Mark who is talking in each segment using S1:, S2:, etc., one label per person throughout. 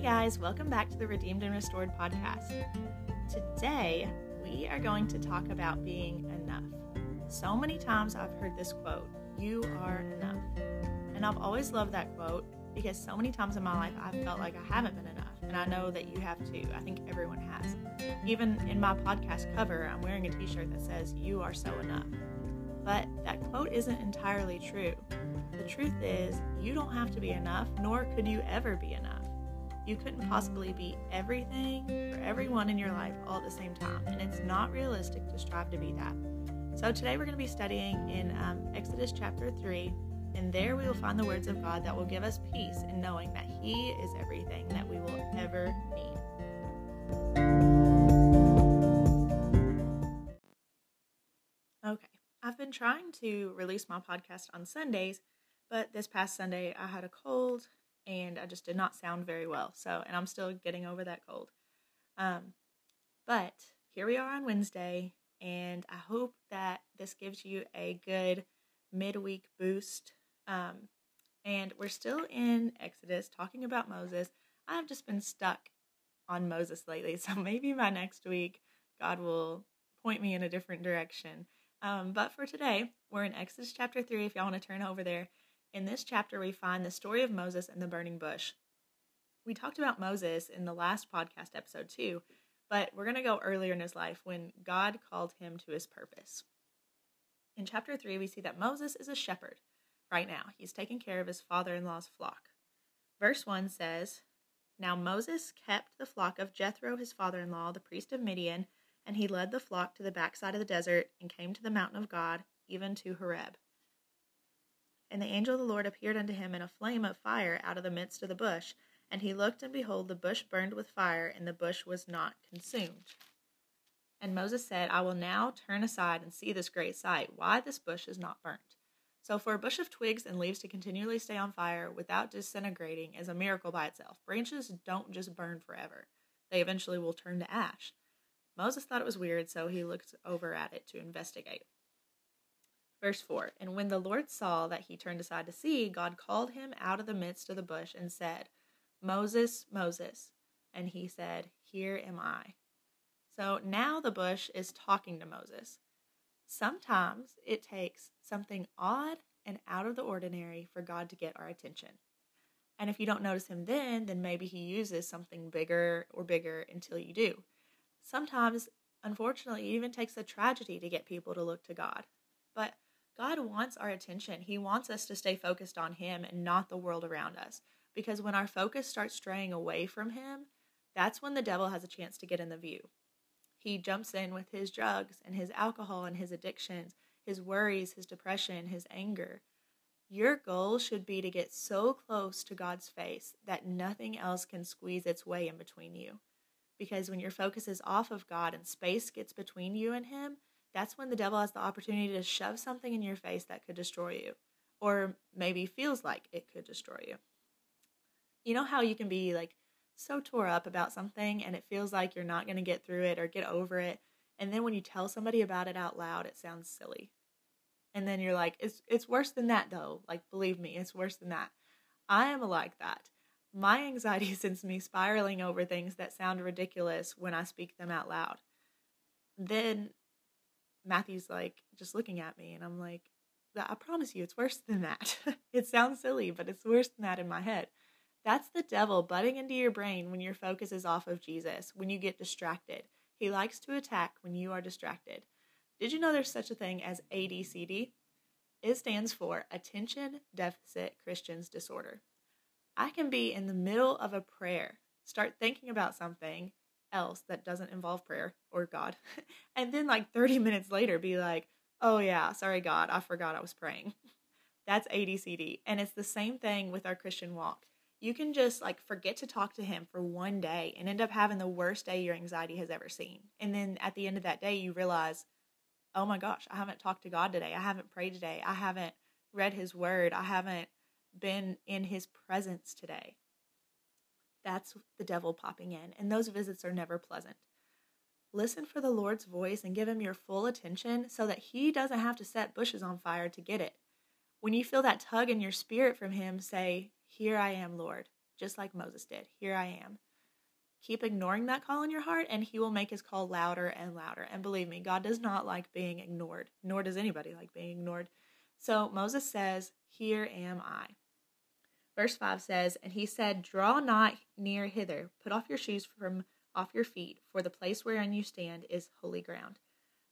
S1: Hey guys, welcome back to the Redeemed and Restored podcast. Today, we are going to talk about being enough. So many times I've heard this quote, You are enough. And I've always loved that quote because so many times in my life I've felt like I haven't been enough. And I know that you have too. I think everyone has. Even in my podcast cover, I'm wearing a t shirt that says, You are so enough. But that quote isn't entirely true. The truth is, you don't have to be enough, nor could you ever be enough. You couldn't possibly be everything for everyone in your life all at the same time, and it's not realistic to strive to be that. So, today we're going to be studying in um, Exodus chapter 3, and there we will find the words of God that will give us peace in knowing that He is everything that we will ever need. Okay, I've been trying to release my podcast on Sundays, but this past Sunday I had a cold and I just did not sound very well. So, and I'm still getting over that cold. Um, but here we are on Wednesday, and I hope that this gives you a good midweek boost. Um, and we're still in Exodus talking about Moses. I've just been stuck on Moses lately, so maybe by next week, God will point me in a different direction. Um, but for today, we're in Exodus chapter 3. If y'all want to turn over there, in this chapter, we find the story of Moses and the burning bush. We talked about Moses in the last podcast episode, too, but we're going to go earlier in his life when God called him to his purpose. In chapter 3, we see that Moses is a shepherd right now. He's taking care of his father in law's flock. Verse 1 says, Now Moses kept the flock of Jethro, his father in law, the priest of Midian, and he led the flock to the backside of the desert and came to the mountain of God, even to Horeb. And the angel of the Lord appeared unto him in a flame of fire out of the midst of the bush. And he looked, and behold, the bush burned with fire, and the bush was not consumed. And Moses said, I will now turn aside and see this great sight, why this bush is not burnt. So, for a bush of twigs and leaves to continually stay on fire without disintegrating is a miracle by itself. Branches don't just burn forever, they eventually will turn to ash. Moses thought it was weird, so he looked over at it to investigate. Verse 4 And when the Lord saw that he turned aside to see, God called him out of the midst of the bush and said, Moses, Moses. And he said, Here am I. So now the bush is talking to Moses. Sometimes it takes something odd and out of the ordinary for God to get our attention. And if you don't notice him then, then maybe he uses something bigger or bigger until you do. Sometimes, unfortunately, it even takes a tragedy to get people to look to God. God wants our attention. He wants us to stay focused on Him and not the world around us. Because when our focus starts straying away from Him, that's when the devil has a chance to get in the view. He jumps in with his drugs and his alcohol and his addictions, his worries, his depression, his anger. Your goal should be to get so close to God's face that nothing else can squeeze its way in between you. Because when your focus is off of God and space gets between you and Him, that's when the devil has the opportunity to shove something in your face that could destroy you, or maybe feels like it could destroy you. You know how you can be like so tore up about something and it feels like you're not going to get through it or get over it, and then when you tell somebody about it out loud, it sounds silly. And then you're like, it's it's worse than that though. Like believe me, it's worse than that. I am like that. My anxiety sends me spiraling over things that sound ridiculous when I speak them out loud. Then Matthew's like just looking at me, and I'm like, I promise you, it's worse than that. it sounds silly, but it's worse than that in my head. That's the devil butting into your brain when your focus is off of Jesus, when you get distracted. He likes to attack when you are distracted. Did you know there's such a thing as ADCD? It stands for Attention Deficit Christians Disorder. I can be in the middle of a prayer, start thinking about something, else that doesn't involve prayer or God. and then, like 30 minutes later, be like, oh, yeah, sorry, God, I forgot I was praying. That's ADCD. And it's the same thing with our Christian walk. You can just like forget to talk to Him for one day and end up having the worst day your anxiety has ever seen. And then at the end of that day, you realize, oh my gosh, I haven't talked to God today. I haven't prayed today. I haven't read His Word. I haven't been in His presence today. That's the devil popping in, and those visits are never pleasant. Listen for the Lord's voice and give him your full attention so that he doesn't have to set bushes on fire to get it. When you feel that tug in your spirit from him, say, Here I am, Lord. just like Moses did. Here I am. Keep ignoring that call in your heart, and He will make His call louder and louder. And believe me, God does not like being ignored, nor does anybody like being ignored. So Moses says, Here am I. Verse 5 says, And he said, Draw not near hither, put off your shoes from off your feet, for the place wherein you stand is holy ground.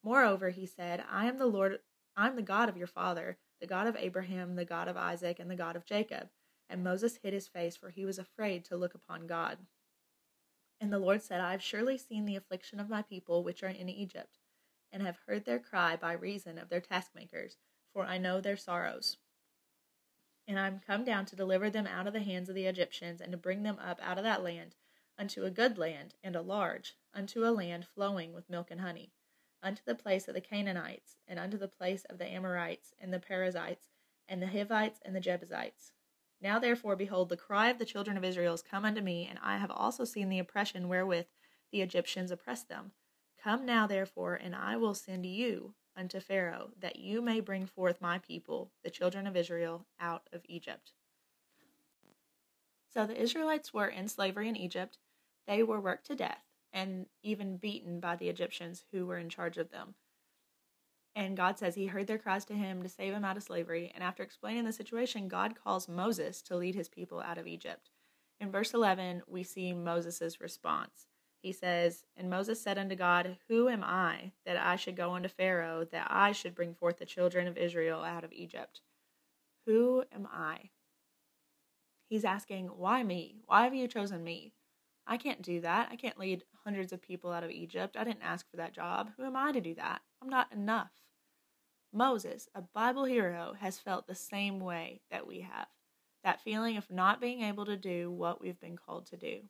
S1: Moreover, he said, I am the Lord, I am the God of your father, the God of Abraham, the God of Isaac, and the God of Jacob. And Moses hid his face, for he was afraid to look upon God. And the Lord said, I have surely seen the affliction of my people which are in Egypt, and have heard their cry by reason of their taskmakers, for I know their sorrows. And I am come down to deliver them out of the hands of the Egyptians, and to bring them up out of that land unto a good land, and a large, unto a land flowing with milk and honey, unto the place of the Canaanites, and unto the place of the Amorites, and the Perizzites, and the Hivites, and the Jebusites now therefore, behold, the cry of the children of Israel is come unto me, and I have also seen the oppression wherewith the Egyptians oppress them. Come now therefore, and I will send you unto Pharaoh, that you may bring forth my people, the children of Israel, out of Egypt. So the Israelites were in slavery in Egypt. They were worked to death and even beaten by the Egyptians who were in charge of them. And God says he heard their cries to him to save him out of slavery. And after explaining the situation, God calls Moses to lead his people out of Egypt. In verse 11, we see Moses' response. He says, And Moses said unto God, Who am I that I should go unto Pharaoh, that I should bring forth the children of Israel out of Egypt? Who am I? He's asking, Why me? Why have you chosen me? I can't do that. I can't lead hundreds of people out of Egypt. I didn't ask for that job. Who am I to do that? I'm not enough. Moses, a Bible hero, has felt the same way that we have that feeling of not being able to do what we've been called to do.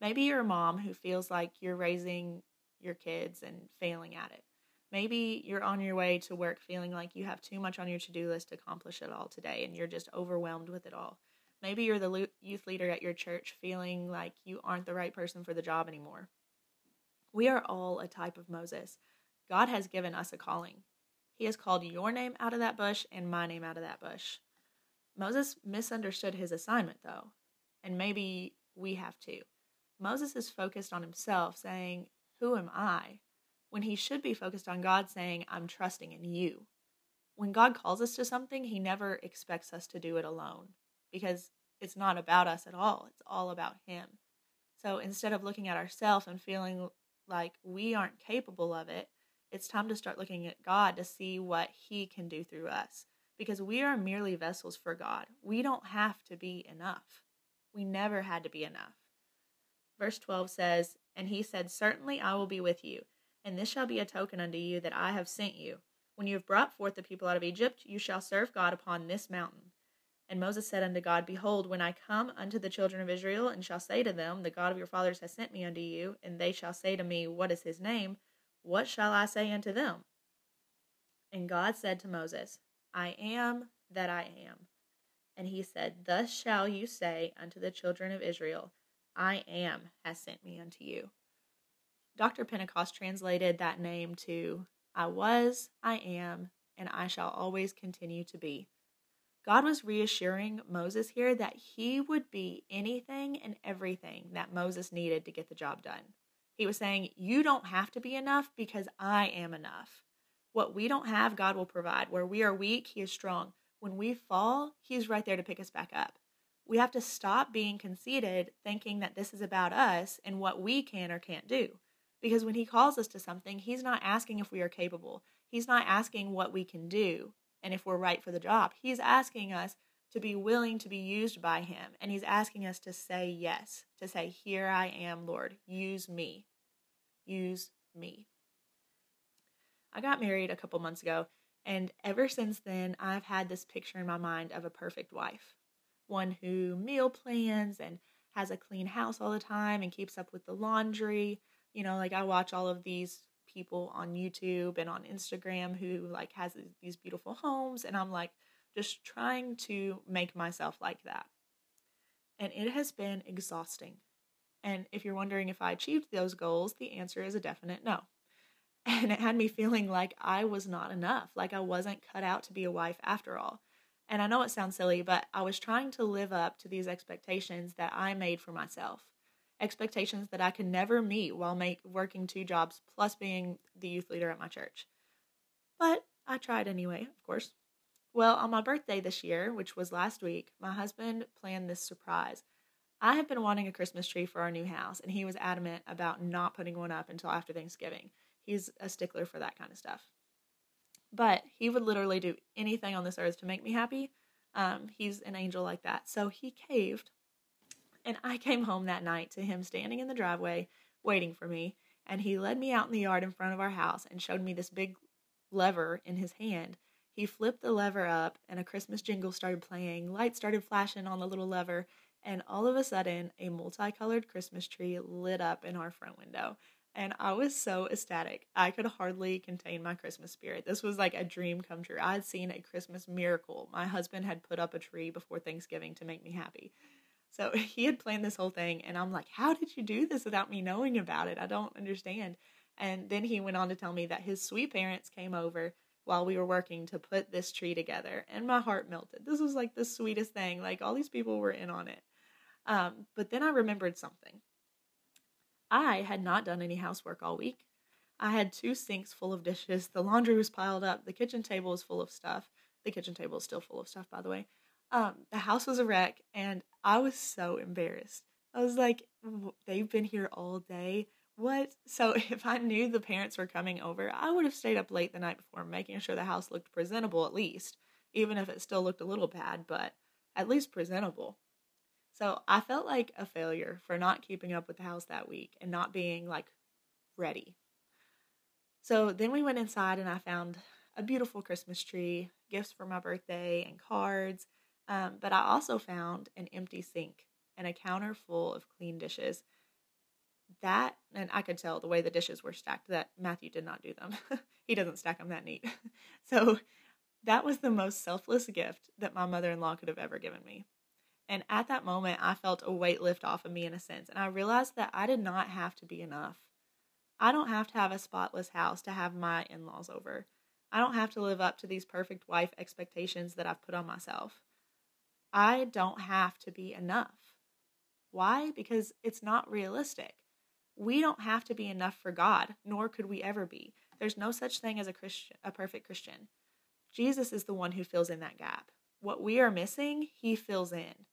S1: Maybe you're a mom who feels like you're raising your kids and failing at it. Maybe you're on your way to work feeling like you have too much on your to do list to accomplish it all today and you're just overwhelmed with it all. Maybe you're the youth leader at your church feeling like you aren't the right person for the job anymore. We are all a type of Moses. God has given us a calling. He has called your name out of that bush and my name out of that bush. Moses misunderstood his assignment, though, and maybe we have too. Moses is focused on himself, saying, Who am I? when he should be focused on God, saying, I'm trusting in you. When God calls us to something, he never expects us to do it alone because it's not about us at all. It's all about him. So instead of looking at ourselves and feeling like we aren't capable of it, it's time to start looking at God to see what He can do through us because we are merely vessels for God. We don't have to be enough. We never had to be enough. Verse 12 says, And he said, Certainly I will be with you, and this shall be a token unto you that I have sent you. When you have brought forth the people out of Egypt, you shall serve God upon this mountain. And Moses said unto God, Behold, when I come unto the children of Israel, and shall say to them, The God of your fathers has sent me unto you, and they shall say to me, What is his name? What shall I say unto them? And God said to Moses, I am that I am. And he said, Thus shall you say unto the children of Israel, I am has sent me unto you. Dr. Pentecost translated that name to I was, I am, and I shall always continue to be. God was reassuring Moses here that he would be anything and everything that Moses needed to get the job done. He was saying, You don't have to be enough because I am enough. What we don't have, God will provide. Where we are weak, He is strong. When we fall, He's right there to pick us back up. We have to stop being conceited, thinking that this is about us and what we can or can't do. Because when He calls us to something, He's not asking if we are capable, He's not asking what we can do and if we're right for the job. He's asking us to be willing to be used by Him. And He's asking us to say yes, to say, Here I am, Lord, use me. Use me. I got married a couple months ago, and ever since then, I've had this picture in my mind of a perfect wife one who meal plans and has a clean house all the time and keeps up with the laundry. You know, like I watch all of these people on YouTube and on Instagram who like has these beautiful homes and I'm like, just trying to make myself like that. And it has been exhausting. And if you're wondering if I achieved those goals, the answer is a definite no. And it had me feeling like I was not enough, like I wasn't cut out to be a wife after all. And I know it sounds silly, but I was trying to live up to these expectations that I made for myself. Expectations that I could never meet while make, working two jobs plus being the youth leader at my church. But I tried anyway, of course. Well, on my birthday this year, which was last week, my husband planned this surprise. I have been wanting a Christmas tree for our new house, and he was adamant about not putting one up until after Thanksgiving. He's a stickler for that kind of stuff. But he would literally do anything on this earth to make me happy. Um, he's an angel like that. So he caved. And I came home that night to him standing in the driveway waiting for me. And he led me out in the yard in front of our house and showed me this big lever in his hand. He flipped the lever up, and a Christmas jingle started playing. Lights started flashing on the little lever, and all of a sudden, a multicolored Christmas tree lit up in our front window and I was so ecstatic. I could hardly contain my Christmas spirit. This was like a dream come true. I had seen a Christmas miracle. My husband had put up a tree before Thanksgiving to make me happy. So he had planned this whole thing, and I'm like, How did you do this without me knowing about it? I don't understand. And then he went on to tell me that his sweet parents came over while we were working to put this tree together, and my heart melted. This was like the sweetest thing. Like, all these people were in on it. Um, but then I remembered something. I had not done any housework all week. I had two sinks full of dishes. The laundry was piled up. The kitchen table was full of stuff. The kitchen table is still full of stuff, by the way. Um, the house was a wreck, and I was so embarrassed. I was like, they've been here all day. What? So, if I knew the parents were coming over, I would have stayed up late the night before, making sure the house looked presentable at least, even if it still looked a little bad, but at least presentable. So I felt like a failure for not keeping up with the house that week and not being like ready. So then we went inside and I found a beautiful Christmas tree, gifts for my birthday, and cards. Um, but I also found an empty sink and a counter full of clean dishes. That, and I could tell the way the dishes were stacked that Matthew did not do them. he doesn't stack them that neat. so that was the most selfless gift that my mother in law could have ever given me. And at that moment, I felt a weight lift off of me in a sense. And I realized that I did not have to be enough. I don't have to have a spotless house to have my in laws over. I don't have to live up to these perfect wife expectations that I've put on myself. I don't have to be enough. Why? Because it's not realistic. We don't have to be enough for God, nor could we ever be. There's no such thing as a Christian, a perfect Christian. Jesus is the one who fills in that gap. What we are missing, he fills in.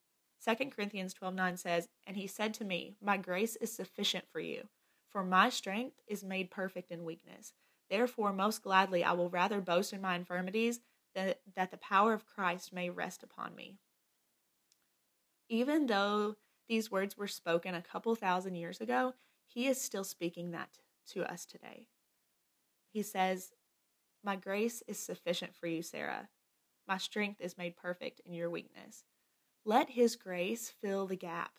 S1: 2 Corinthians 12 9 says, And he said to me, My grace is sufficient for you, for my strength is made perfect in weakness. Therefore, most gladly, I will rather boast in my infirmities, that, that the power of Christ may rest upon me. Even though these words were spoken a couple thousand years ago, he is still speaking that to us today. He says, My grace is sufficient for you, Sarah. My strength is made perfect in your weakness. Let His grace fill the gap.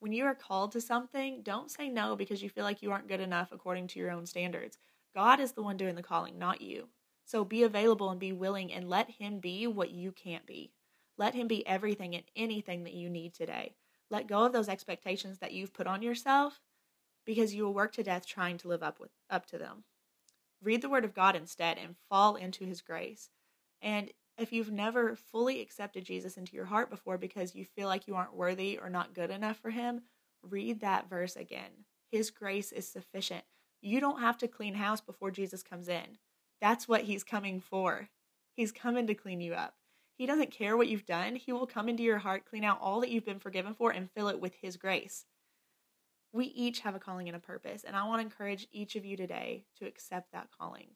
S1: When you are called to something, don't say no because you feel like you aren't good enough according to your own standards. God is the one doing the calling, not you. So be available and be willing and let Him be what you can't be. Let Him be everything and anything that you need today. Let go of those expectations that you've put on yourself because you will work to death trying to live up with up to them. Read the word of God instead and fall into his grace. And if you've never fully accepted Jesus into your heart before because you feel like you aren't worthy or not good enough for him, read that verse again. His grace is sufficient. You don't have to clean house before Jesus comes in. That's what he's coming for. He's coming to clean you up. He doesn't care what you've done. He will come into your heart, clean out all that you've been forgiven for, and fill it with his grace. We each have a calling and a purpose, and I want to encourage each of you today to accept that calling.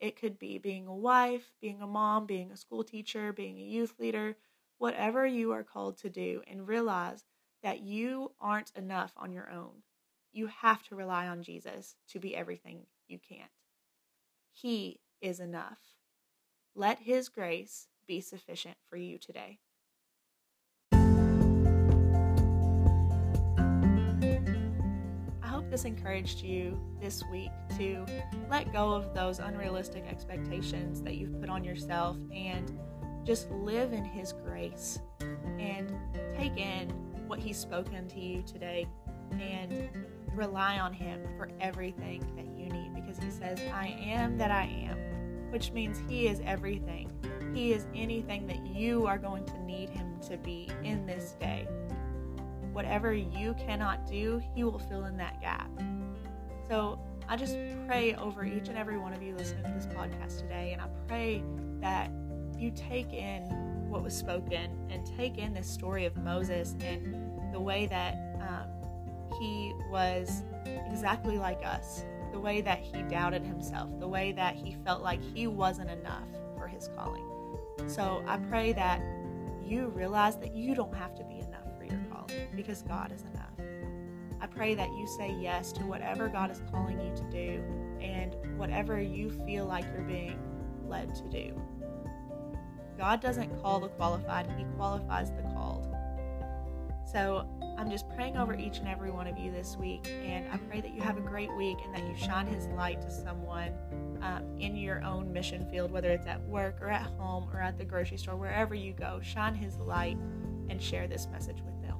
S1: It could be being a wife, being a mom, being a school teacher, being a youth leader, whatever you are called to do, and realize that you aren't enough on your own. You have to rely on Jesus to be everything you can't. He is enough. Let His grace be sufficient for you today. This encouraged you this week to let go of those unrealistic expectations that you've put on yourself and just live in His grace and take in what He's spoken to you today and rely on Him for everything that you need because He says, I am that I am, which means He is everything. He is anything that you are going to need Him to be in this day. Whatever you cannot do, He will fill in that gap. I just pray over each and every one of you listening to this podcast today, and I pray that you take in what was spoken and take in this story of Moses and the way that um, he was exactly like us, the way that he doubted himself, the way that he felt like he wasn't enough for his calling. So I pray that you realize that you don't have to be enough for your calling because God is enough. I pray that you say yes to whatever God is calling you to do and whatever you feel like you're being led to do. God doesn't call the qualified, He qualifies the called. So I'm just praying over each and every one of you this week, and I pray that you have a great week and that you shine His light to someone um, in your own mission field, whether it's at work or at home or at the grocery store, wherever you go. Shine His light and share this message with them.